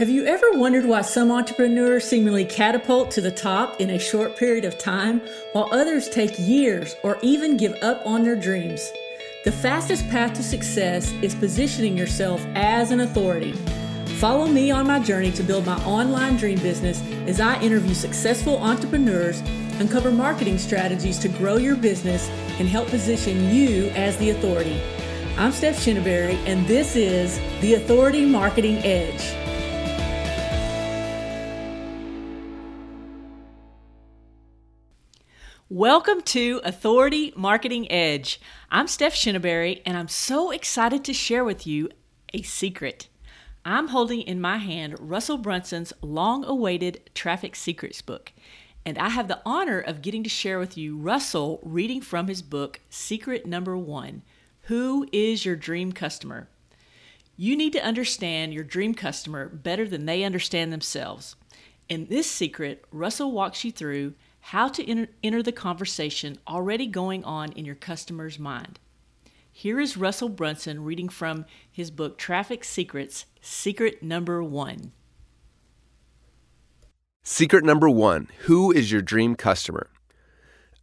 Have you ever wondered why some entrepreneurs seemingly catapult to the top in a short period of time, while others take years or even give up on their dreams? The fastest path to success is positioning yourself as an authority. Follow me on my journey to build my online dream business as I interview successful entrepreneurs, uncover marketing strategies to grow your business, and help position you as the authority. I'm Steph Shinneberry, and this is the Authority Marketing Edge. Welcome to Authority Marketing Edge. I'm Steph Shinneberry, and I'm so excited to share with you a secret. I'm holding in my hand Russell Brunson's long awaited Traffic Secrets book, and I have the honor of getting to share with you Russell reading from his book, Secret Number One Who is Your Dream Customer? You need to understand your dream customer better than they understand themselves. In this secret, Russell walks you through how to enter, enter the conversation already going on in your customer's mind. Here is Russell Brunson reading from his book Traffic Secrets, Secret Number One. Secret number one Who is your dream customer?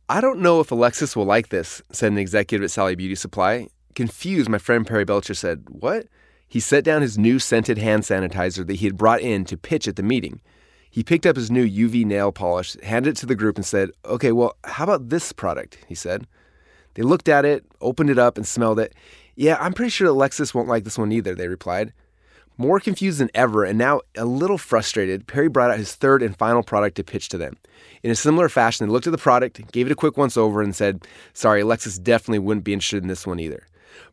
I don't know if Alexis will like this, said an executive at Sally Beauty Supply. Confused, my friend Perry Belcher said, What? He set down his new scented hand sanitizer that he had brought in to pitch at the meeting. He picked up his new UV nail polish, handed it to the group, and said, Okay, well, how about this product? He said. They looked at it, opened it up, and smelled it. Yeah, I'm pretty sure Alexis won't like this one either, they replied. More confused than ever and now a little frustrated, Perry brought out his third and final product to pitch to them. In a similar fashion, they looked at the product, gave it a quick once over, and said, Sorry, Alexis definitely wouldn't be interested in this one either.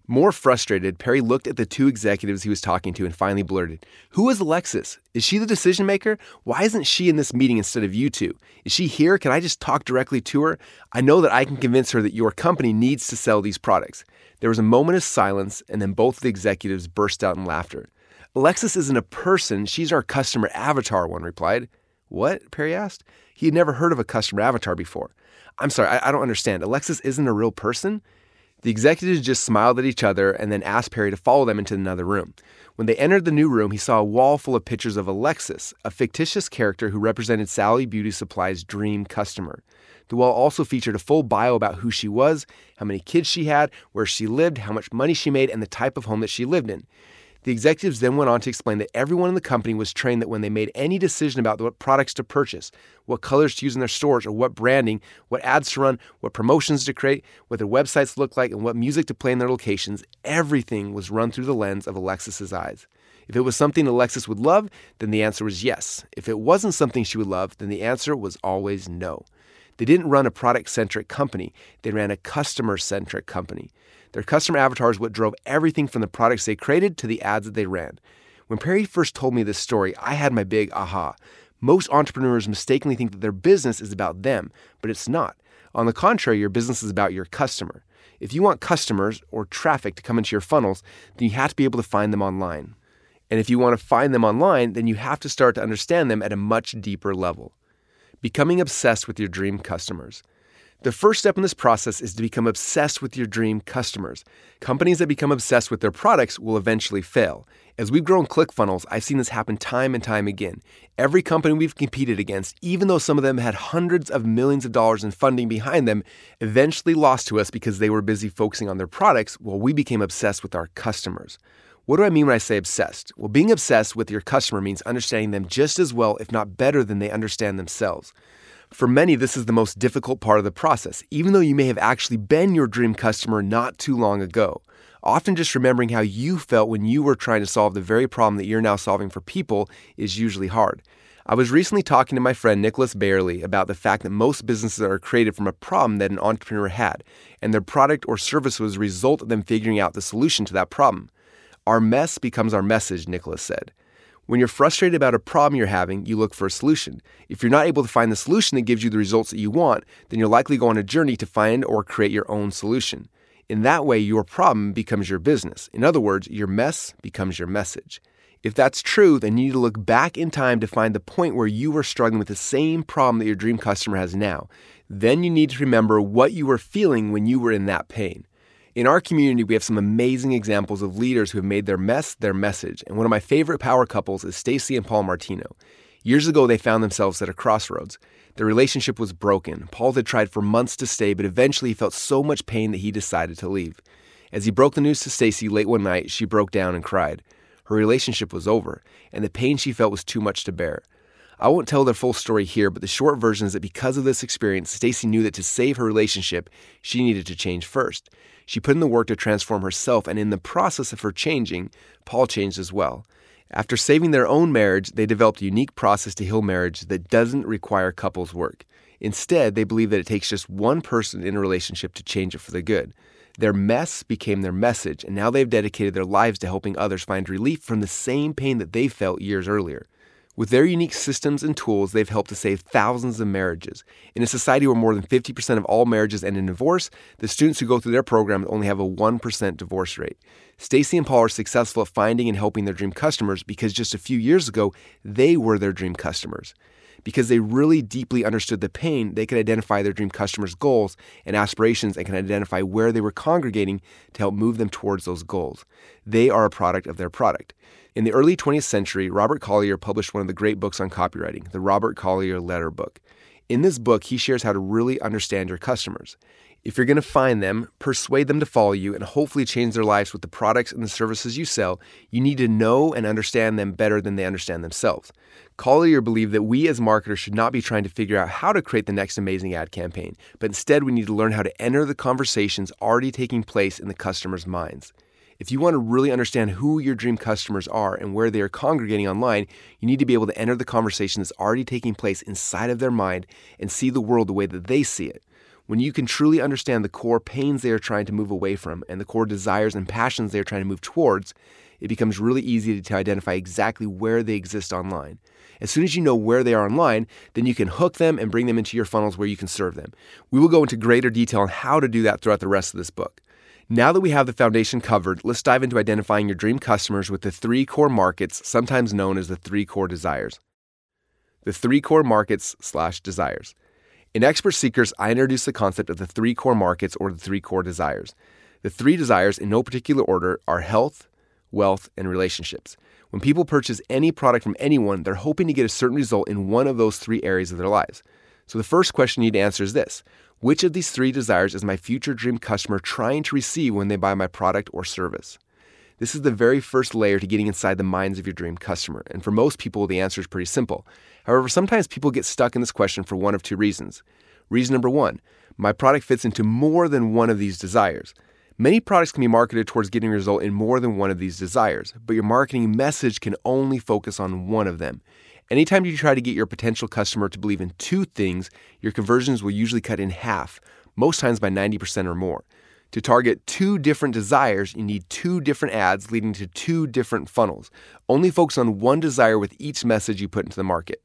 More frustrated, Perry looked at the two executives he was talking to and finally blurted, Who is Alexis? Is she the decision maker? Why isn't she in this meeting instead of you two? Is she here? Can I just talk directly to her? I know that I can convince her that your company needs to sell these products. There was a moment of silence, and then both the executives burst out in laughter. Alexis isn't a person, she's our customer avatar, one replied. What? Perry asked. He had never heard of a customer avatar before. I'm sorry, I, I don't understand. Alexis isn't a real person? The executives just smiled at each other and then asked Perry to follow them into another room. When they entered the new room, he saw a wall full of pictures of Alexis, a fictitious character who represented Sally Beauty Supply's dream customer. The wall also featured a full bio about who she was, how many kids she had, where she lived, how much money she made, and the type of home that she lived in. The executives then went on to explain that everyone in the company was trained that when they made any decision about what products to purchase, what colors to use in their stores, or what branding, what ads to run, what promotions to create, what their websites look like, and what music to play in their locations, everything was run through the lens of Alexis's eyes. If it was something Alexis would love, then the answer was yes. If it wasn't something she would love, then the answer was always no. They didn't run a product centric company, they ran a customer centric company. Their customer avatar is what drove everything from the products they created to the ads that they ran. When Perry first told me this story, I had my big aha. Most entrepreneurs mistakenly think that their business is about them, but it's not. On the contrary, your business is about your customer. If you want customers or traffic to come into your funnels, then you have to be able to find them online. And if you want to find them online, then you have to start to understand them at a much deeper level. Becoming obsessed with your dream customers. The first step in this process is to become obsessed with your dream customers. Companies that become obsessed with their products will eventually fail. As we've grown ClickFunnels, I've seen this happen time and time again. Every company we've competed against, even though some of them had hundreds of millions of dollars in funding behind them, eventually lost to us because they were busy focusing on their products while we became obsessed with our customers. What do I mean when I say obsessed? Well, being obsessed with your customer means understanding them just as well, if not better, than they understand themselves. For many, this is the most difficult part of the process, even though you may have actually been your dream customer not too long ago. Often just remembering how you felt when you were trying to solve the very problem that you're now solving for people is usually hard. I was recently talking to my friend Nicholas Bayerle about the fact that most businesses are created from a problem that an entrepreneur had, and their product or service was a result of them figuring out the solution to that problem. Our mess becomes our message, Nicholas said. When you're frustrated about a problem you're having, you look for a solution. If you're not able to find the solution that gives you the results that you want, then you'll likely go on a journey to find or create your own solution. In that way, your problem becomes your business. In other words, your mess becomes your message. If that's true, then you need to look back in time to find the point where you were struggling with the same problem that your dream customer has now. Then you need to remember what you were feeling when you were in that pain. In our community, we have some amazing examples of leaders who have made their mess their message, and one of my favorite power couples is Stacy and Paul Martino. Years ago, they found themselves at a crossroads. Their relationship was broken. Paul had tried for months to stay, but eventually he felt so much pain that he decided to leave. As he broke the news to Stacy late one night, she broke down and cried. Her relationship was over, and the pain she felt was too much to bear. I won't tell their full story here, but the short version is that because of this experience, Stacy knew that to save her relationship, she needed to change first. She put in the work to transform herself, and in the process of her changing, Paul changed as well. After saving their own marriage, they developed a unique process to heal marriage that doesn't require couples work. Instead, they believe that it takes just one person in a relationship to change it for the good. Their mess became their message, and now they've dedicated their lives to helping others find relief from the same pain that they felt years earlier. With their unique systems and tools, they've helped to save thousands of marriages. In a society where more than 50% of all marriages end in divorce, the students who go through their program only have a 1% divorce rate. Stacy and Paul are successful at finding and helping their dream customers because just a few years ago, they were their dream customers. Because they really deeply understood the pain, they could identify their dream customers' goals and aspirations and can identify where they were congregating to help move them towards those goals. They are a product of their product. In the early 20th century, Robert Collier published one of the great books on copywriting, the Robert Collier Letter Book. In this book, he shares how to really understand your customers. If you're going to find them, persuade them to follow you, and hopefully change their lives with the products and the services you sell, you need to know and understand them better than they understand themselves. Collier believed that we as marketers should not be trying to figure out how to create the next amazing ad campaign, but instead we need to learn how to enter the conversations already taking place in the customer's minds. If you want to really understand who your dream customers are and where they are congregating online, you need to be able to enter the conversation that's already taking place inside of their mind and see the world the way that they see it. When you can truly understand the core pains they are trying to move away from and the core desires and passions they are trying to move towards, it becomes really easy to identify exactly where they exist online. As soon as you know where they are online, then you can hook them and bring them into your funnels where you can serve them. We will go into greater detail on how to do that throughout the rest of this book. Now that we have the foundation covered, let's dive into identifying your dream customers with the three core markets, sometimes known as the three core desires. The three core markets slash desires. In Expert Secrets, I introduce the concept of the three core markets or the three core desires. The three desires, in no particular order, are health, wealth, and relationships. When people purchase any product from anyone, they're hoping to get a certain result in one of those three areas of their lives. So the first question you need to answer is this which of these three desires is my future dream customer trying to receive when they buy my product or service? This is the very first layer to getting inside the minds of your dream customer. And for most people, the answer is pretty simple. However, sometimes people get stuck in this question for one of two reasons. Reason number one my product fits into more than one of these desires. Many products can be marketed towards getting a result in more than one of these desires, but your marketing message can only focus on one of them. Anytime you try to get your potential customer to believe in two things, your conversions will usually cut in half, most times by 90% or more. To target two different desires, you need two different ads leading to two different funnels. Only focus on one desire with each message you put into the market.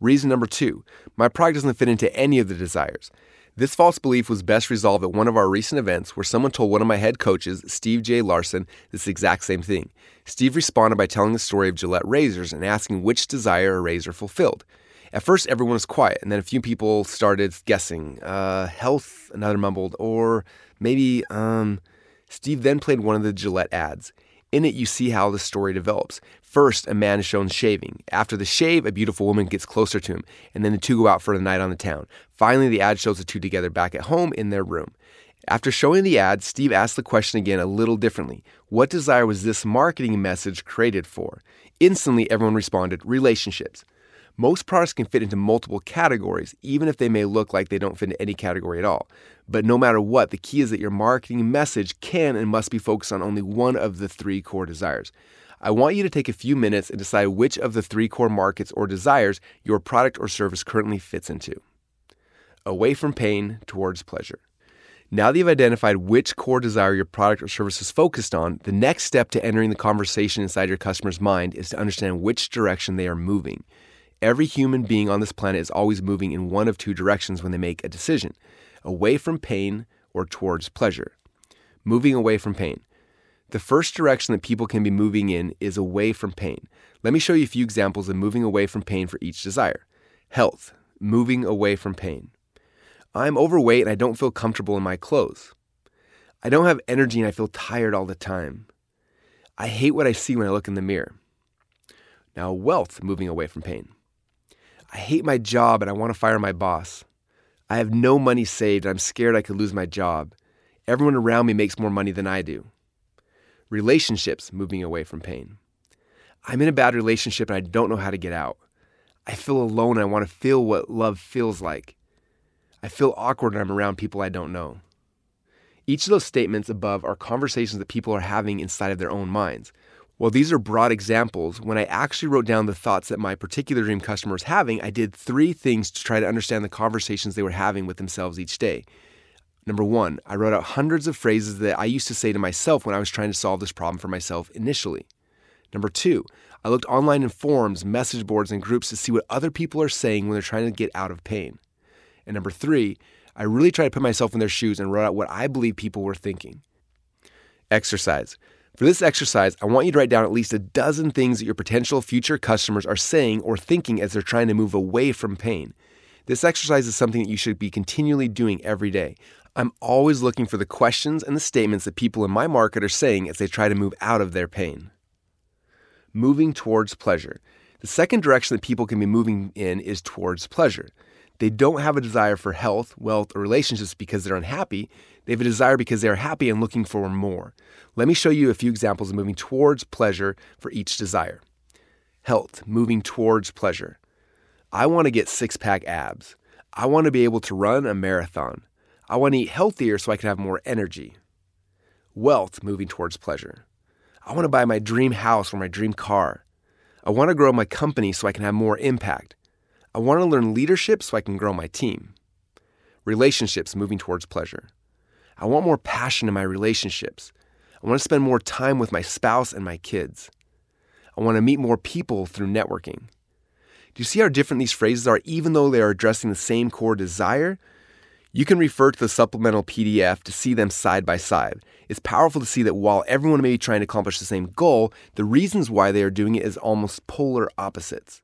Reason number two my product doesn't fit into any of the desires. This false belief was best resolved at one of our recent events where someone told one of my head coaches, Steve J. Larson, this exact same thing. Steve responded by telling the story of Gillette razors and asking which desire a razor fulfilled. At first, everyone was quiet, and then a few people started guessing. Uh, health, another mumbled, or maybe, um, Steve then played one of the Gillette ads. In it, you see how the story develops. First, a man is shown shaving. After the shave, a beautiful woman gets closer to him, and then the two go out for the night on the town. Finally, the ad shows the two together back at home in their room. After showing the ad, Steve asked the question again a little differently. What desire was this marketing message created for? Instantly, everyone responded relationships. Most products can fit into multiple categories, even if they may look like they don't fit into any category at all. But no matter what, the key is that your marketing message can and must be focused on only one of the three core desires. I want you to take a few minutes and decide which of the three core markets or desires your product or service currently fits into. Away from pain towards pleasure. Now that you've identified which core desire your product or service is focused on, the next step to entering the conversation inside your customer's mind is to understand which direction they are moving. Every human being on this planet is always moving in one of two directions when they make a decision away from pain or towards pleasure. Moving away from pain. The first direction that people can be moving in is away from pain. Let me show you a few examples of moving away from pain for each desire. Health, moving away from pain. I'm overweight and I don't feel comfortable in my clothes. I don't have energy and I feel tired all the time. I hate what I see when I look in the mirror. Now, wealth, moving away from pain. I hate my job and I want to fire my boss. I have no money saved and I'm scared I could lose my job. Everyone around me makes more money than I do. Relationships, moving away from pain. I'm in a bad relationship and I don't know how to get out. I feel alone and I want to feel what love feels like. I feel awkward when I'm around people I don't know. Each of those statements above are conversations that people are having inside of their own minds. While these are broad examples, when I actually wrote down the thoughts that my particular dream customer was having, I did three things to try to understand the conversations they were having with themselves each day. Number one, I wrote out hundreds of phrases that I used to say to myself when I was trying to solve this problem for myself initially. Number two, I looked online in forums, message boards, and groups to see what other people are saying when they're trying to get out of pain. And number three, I really tried to put myself in their shoes and wrote out what I believe people were thinking. Exercise. For this exercise, I want you to write down at least a dozen things that your potential future customers are saying or thinking as they're trying to move away from pain. This exercise is something that you should be continually doing every day. I'm always looking for the questions and the statements that people in my market are saying as they try to move out of their pain. Moving towards pleasure. The second direction that people can be moving in is towards pleasure. They don't have a desire for health, wealth, or relationships because they're unhappy. They have a desire because they are happy and looking for more. Let me show you a few examples of moving towards pleasure for each desire. Health, moving towards pleasure. I want to get six pack abs. I want to be able to run a marathon. I want to eat healthier so I can have more energy. Wealth, moving towards pleasure. I want to buy my dream house or my dream car. I want to grow my company so I can have more impact. I want to learn leadership so I can grow my team. Relationships moving towards pleasure. I want more passion in my relationships. I want to spend more time with my spouse and my kids. I want to meet more people through networking. Do you see how different these phrases are, even though they are addressing the same core desire? You can refer to the supplemental PDF to see them side by side. It's powerful to see that while everyone may be trying to accomplish the same goal, the reasons why they are doing it is almost polar opposites.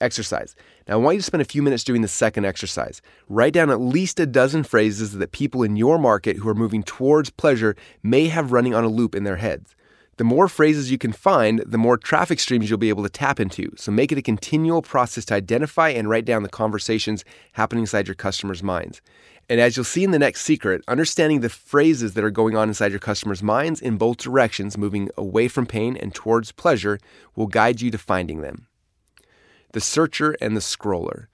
Exercise. Now, I want you to spend a few minutes doing the second exercise. Write down at least a dozen phrases that people in your market who are moving towards pleasure may have running on a loop in their heads. The more phrases you can find, the more traffic streams you'll be able to tap into. So make it a continual process to identify and write down the conversations happening inside your customers' minds. And as you'll see in the next secret, understanding the phrases that are going on inside your customers' minds in both directions, moving away from pain and towards pleasure, will guide you to finding them the searcher and the scroller.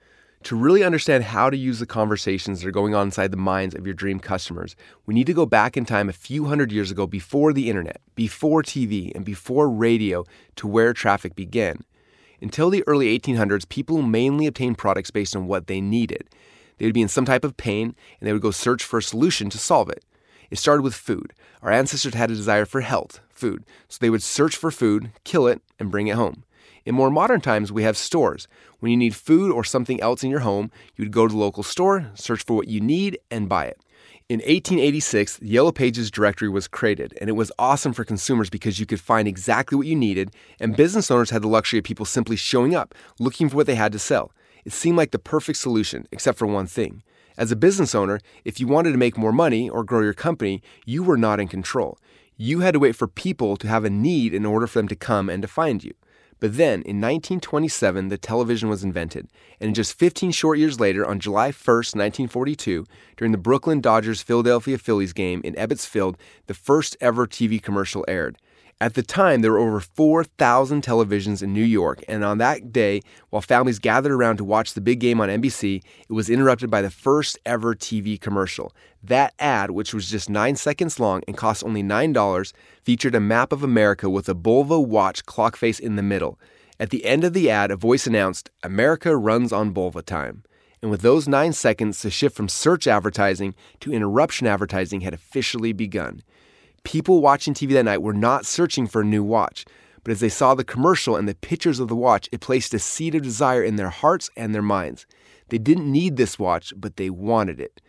To really understand how to use the conversations that are going on inside the minds of your dream customers, we need to go back in time a few hundred years ago before the internet, before TV, and before radio to where traffic began. Until the early 1800s, people mainly obtained products based on what they needed. They would be in some type of pain and they would go search for a solution to solve it. It started with food. Our ancestors had a desire for health, food, so they would search for food, kill it, and bring it home. In more modern times, we have stores. When you need food or something else in your home, you would go to the local store, search for what you need, and buy it. In 1886, the Yellow Pages directory was created, and it was awesome for consumers because you could find exactly what you needed, and business owners had the luxury of people simply showing up, looking for what they had to sell. It seemed like the perfect solution, except for one thing. As a business owner, if you wanted to make more money or grow your company, you were not in control. You had to wait for people to have a need in order for them to come and to find you. But then, in 1927, the television was invented, and just 15 short years later, on July 1, 1942, during the Brooklyn Dodgers Philadelphia Phillies game in Ebbets Field, the first ever TV commercial aired. At the time, there were over 4,000 televisions in New York, and on that day, while families gathered around to watch the big game on NBC, it was interrupted by the first ever TV commercial. That ad, which was just nine seconds long and cost only $9, featured a map of America with a Bulova watch clock face in the middle. At the end of the ad, a voice announced, America runs on Bulova time. And with those nine seconds, the shift from search advertising to interruption advertising had officially begun. People watching TV that night were not searching for a new watch, but as they saw the commercial and the pictures of the watch, it placed a seed of desire in their hearts and their minds. They didn't need this watch, but they wanted it.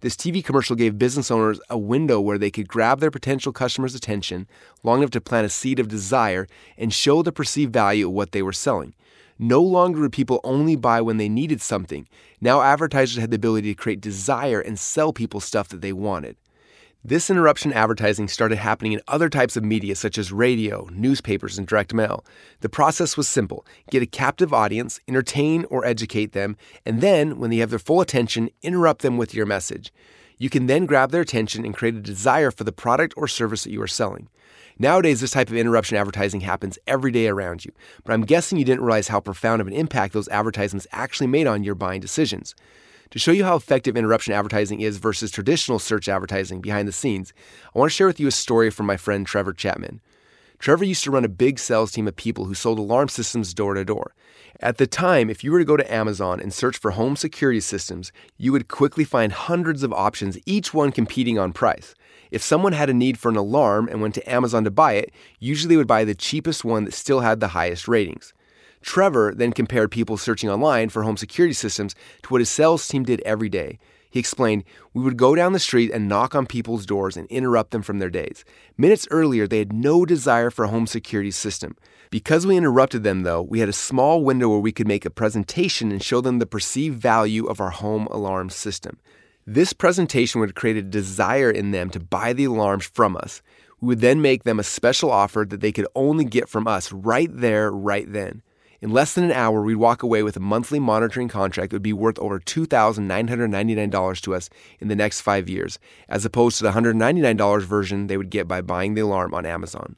This TV commercial gave business owners a window where they could grab their potential customers' attention long enough to plant a seed of desire and show the perceived value of what they were selling. No longer would people only buy when they needed something. Now advertisers had the ability to create desire and sell people stuff that they wanted. This interruption advertising started happening in other types of media such as radio, newspapers, and direct mail. The process was simple get a captive audience, entertain or educate them, and then, when they have their full attention, interrupt them with your message. You can then grab their attention and create a desire for the product or service that you are selling. Nowadays, this type of interruption advertising happens every day around you, but I'm guessing you didn't realize how profound of an impact those advertisements actually made on your buying decisions. To show you how effective interruption advertising is versus traditional search advertising behind the scenes, I want to share with you a story from my friend Trevor Chapman. Trevor used to run a big sales team of people who sold alarm systems door to door. At the time, if you were to go to Amazon and search for home security systems, you would quickly find hundreds of options, each one competing on price. If someone had a need for an alarm and went to Amazon to buy it, usually they would buy the cheapest one that still had the highest ratings. Trevor then compared people searching online for home security systems to what his sales team did every day. He explained, We would go down the street and knock on people's doors and interrupt them from their days. Minutes earlier, they had no desire for a home security system. Because we interrupted them, though, we had a small window where we could make a presentation and show them the perceived value of our home alarm system. This presentation would create a desire in them to buy the alarms from us. We would then make them a special offer that they could only get from us right there, right then. In less than an hour, we'd walk away with a monthly monitoring contract that would be worth over $2,999 to us in the next five years, as opposed to the $199 version they would get by buying the alarm on Amazon.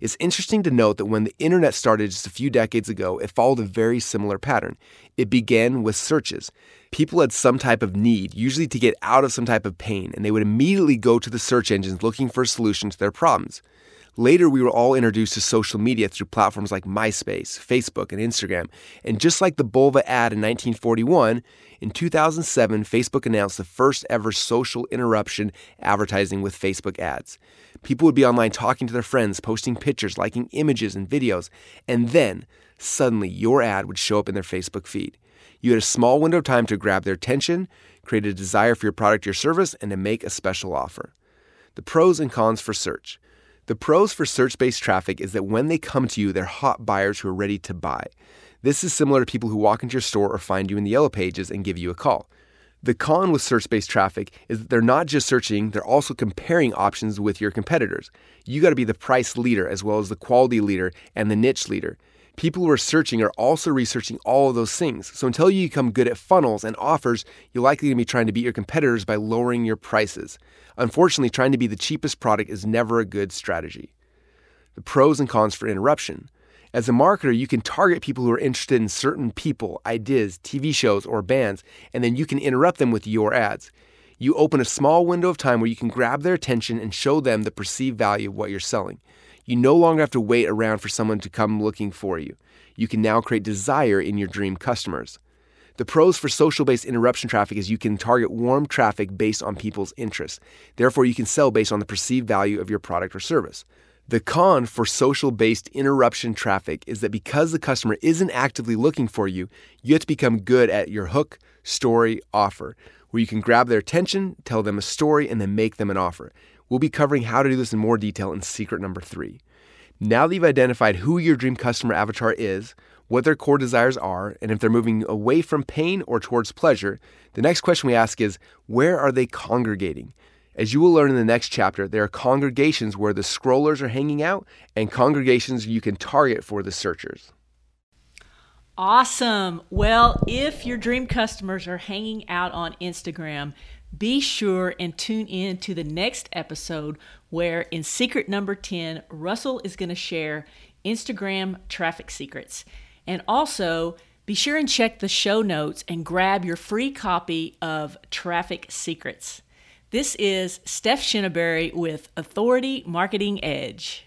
It's interesting to note that when the internet started just a few decades ago, it followed a very similar pattern. It began with searches. People had some type of need, usually to get out of some type of pain, and they would immediately go to the search engines looking for a solution to their problems. Later, we were all introduced to social media through platforms like MySpace, Facebook, and Instagram. And just like the Bulova ad in 1941, in 2007, Facebook announced the first ever social interruption advertising with Facebook ads. People would be online talking to their friends, posting pictures, liking images and videos, and then suddenly your ad would show up in their Facebook feed. You had a small window of time to grab their attention, create a desire for your product or service, and to make a special offer. The pros and cons for search. The pros for search based traffic is that when they come to you, they're hot buyers who are ready to buy. This is similar to people who walk into your store or find you in the yellow pages and give you a call. The con with search based traffic is that they're not just searching, they're also comparing options with your competitors. You got to be the price leader as well as the quality leader and the niche leader. People who are searching are also researching all of those things. So until you become good at funnels and offers, you're likely to be trying to beat your competitors by lowering your prices. Unfortunately, trying to be the cheapest product is never a good strategy. The pros and cons for interruption. As a marketer, you can target people who are interested in certain people, ideas, TV shows, or bands, and then you can interrupt them with your ads. You open a small window of time where you can grab their attention and show them the perceived value of what you're selling. You no longer have to wait around for someone to come looking for you. You can now create desire in your dream customers. The pros for social based interruption traffic is you can target warm traffic based on people's interests. Therefore, you can sell based on the perceived value of your product or service. The con for social based interruption traffic is that because the customer isn't actively looking for you, you have to become good at your hook, story, offer, where you can grab their attention, tell them a story, and then make them an offer. We'll be covering how to do this in more detail in secret number three. Now that you've identified who your dream customer avatar is, what their core desires are, and if they're moving away from pain or towards pleasure, the next question we ask is where are they congregating? As you will learn in the next chapter, there are congregations where the scrollers are hanging out and congregations you can target for the searchers. Awesome. Well, if your dream customers are hanging out on Instagram, be sure and tune in to the next episode where, in secret number 10, Russell is going to share Instagram traffic secrets. And also, be sure and check the show notes and grab your free copy of Traffic Secrets. This is Steph Shinneberry with Authority Marketing Edge.